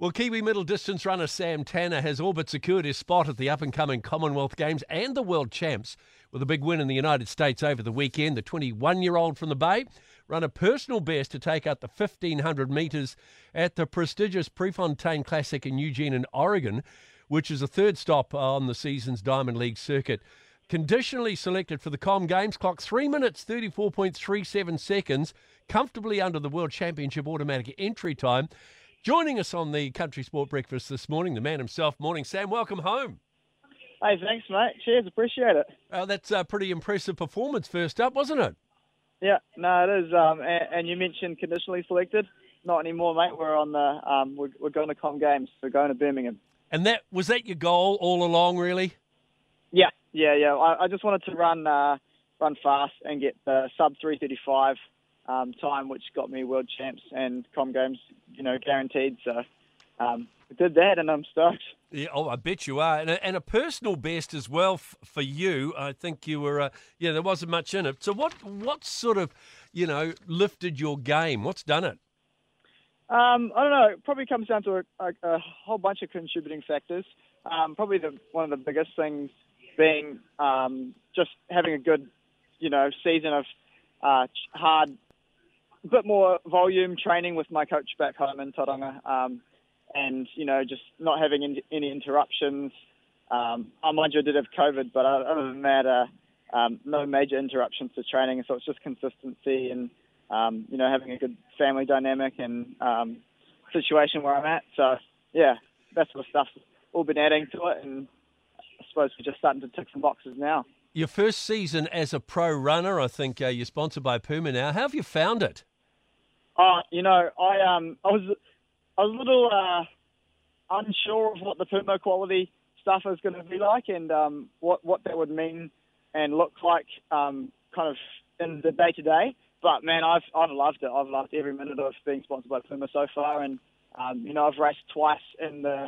Well, Kiwi middle distance runner Sam Tanner has all but secured his spot at the up and coming Commonwealth Games and the World Champs with a big win in the United States over the weekend. The 21 year old from the Bay ran a personal best to take out the 1500 metres at the prestigious Prefontaine Classic in Eugene, in Oregon, which is the third stop on the season's Diamond League circuit. Conditionally selected for the Com Games, clock 3 minutes 34.37 seconds, comfortably under the World Championship automatic entry time. Joining us on the Country Sport Breakfast this morning, the man himself. Morning, Sam. Welcome home. Hey, thanks, mate. Cheers. Appreciate it. Uh, that's a pretty impressive performance first up, wasn't it? Yeah, no, it is. Um, and, and, you mentioned conditionally selected. Not anymore, mate. We're on the um, we're, we're going to Com Games. We're going to Birmingham. And that was that your goal all along, really? Yeah, yeah, yeah. I, I just wanted to run uh, run fast and get the sub 335 um, time, which got me world champs and Com Games, you know, guaranteed. So um, I did that, and I'm stoked. Yeah, oh, I bet you are, and a, and a personal best as well f- for you. I think you were, uh, yeah, there wasn't much in it. So what, what sort of, you know, lifted your game? What's done it? Um, I don't know. It probably comes down to a, a, a whole bunch of contributing factors. Um, probably the, one of the biggest things being um, just having a good, you know, season of uh, hard a bit more volume training with my coach back home in Tauranga, um, and you know just not having in, any interruptions. Um, I mind you, I did have COVID, but other than that, uh, um, no major interruptions to training. So it's just consistency and um, you know having a good family dynamic and um, situation where I'm at. So yeah, that sort of stuff's all been adding to it, and I suppose we're just starting to tick some boxes now. Your first season as a pro runner, I think uh, you're sponsored by Puma now. How have you found it? Oh, you know, I um, I was, a little uh, unsure of what the Puma quality stuff is going to be like, and um, what what that would mean and look like, um, kind of in the day to day. But man, I've I've loved it. I've loved every minute of being sponsored by Puma so far, and um, you know, I've raced twice in the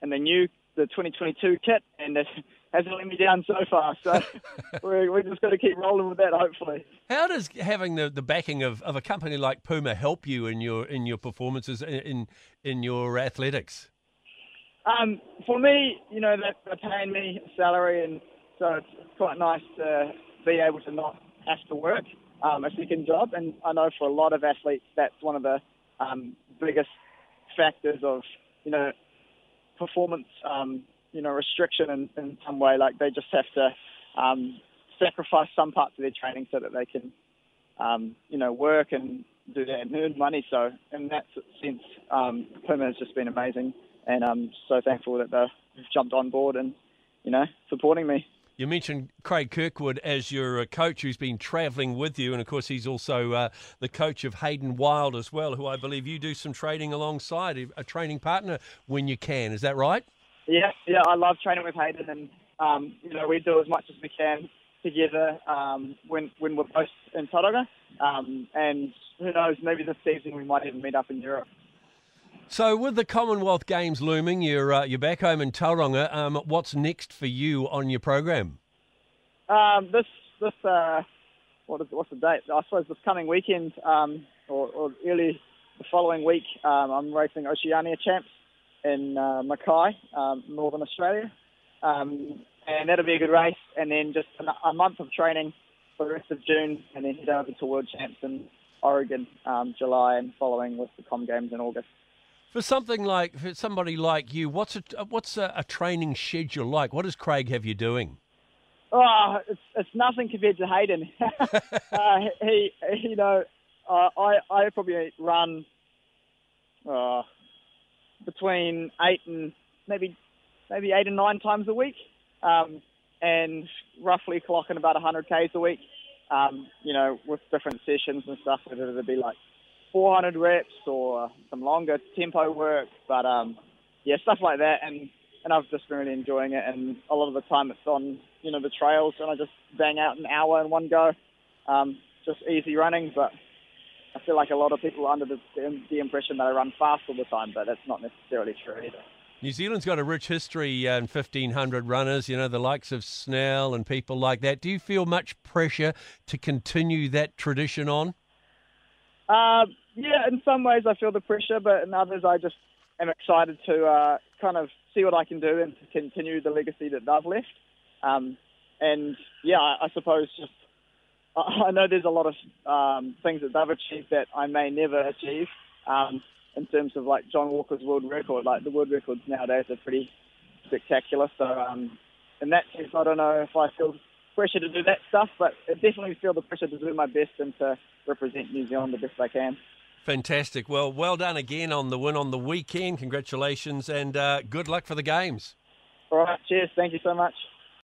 in the new the 2022 kit, and it hasn't let me down so far. So we're, we're just going to keep rolling with that, hopefully. How does having the, the backing of, of a company like Puma help you in your in your performances in in your athletics? Um, for me, you know, they're paying me a salary, and so it's quite nice to be able to not have to work um, a second job. And I know for a lot of athletes, that's one of the um, biggest factors of you know performance, um, you know, restriction in, in some way. Like they just have to um, sacrifice some parts of their training so that they can, um, you know, work and do that and earn money. So in that sense, um, Puma has just been amazing, and I'm so thankful that they've jumped on board and, you know, supporting me. You mentioned Craig Kirkwood as your uh, coach who's been travelling with you, and of course, he's also uh, the coach of Hayden Wilde as well, who I believe you do some training alongside, a training partner when you can. Is that right? Yeah, yeah, I love training with Hayden, and um, you know we do as much as we can together um, when when we're both in Tauranga, um, and who knows, maybe this season we might even meet up in Europe. So, with the Commonwealth Games looming, you're uh, you're back home in Tauranga. Um, what's next for you on your program? Um, this this uh, what is what's the date? I suppose this coming weekend um, or, or, early the following week, um, I'm racing Oceania Champs in uh, Mackay, um, Northern Australia, um, and that'll be a good race. And then just a, a, month of training for the rest of June, and then head over to World Champs in Oregon, July, and following with the Com Games in August. For something like for somebody like you, what's a what's a, a training schedule like? What does Craig have you doing? Oh, it's it's nothing compared to Hayden. uh, he, he, you know, uh, I I probably run uh, between eight and maybe maybe eight and nine times a week, um, and roughly clocking about 100 k's a week. Um, you know, with different sessions and stuff, whether it be like 400 reps or some longer tempo work. But um, yeah, stuff like that. And and I've just been really enjoying it. And a lot of the time it's on you know the trails, and I just bang out an hour in one go, um, just easy running. But I feel like a lot of people are under the, the impression that I run fast all the time, but that's not necessarily true either. New Zealand's got a rich history uh, in 1500 runners, you know, the likes of Snell and people like that. Do you feel much pressure to continue that tradition on? Uh, yeah, in some ways I feel the pressure, but in others I just am excited to uh, kind of see what I can do and to continue the legacy that they've left. Um, and yeah, I, I suppose just I know there's a lot of um, things that they've achieved that I may never achieve. Um, in terms of like John Walker's world record, like the world records nowadays are pretty spectacular. So um, in that sense, I don't know if I feel pressure to do that stuff, but I definitely feel the pressure to do my best and to represent New Zealand the best I can. Fantastic. Well, well done again on the win on the weekend. Congratulations and uh, good luck for the games. All right. Cheers. Thank you so much.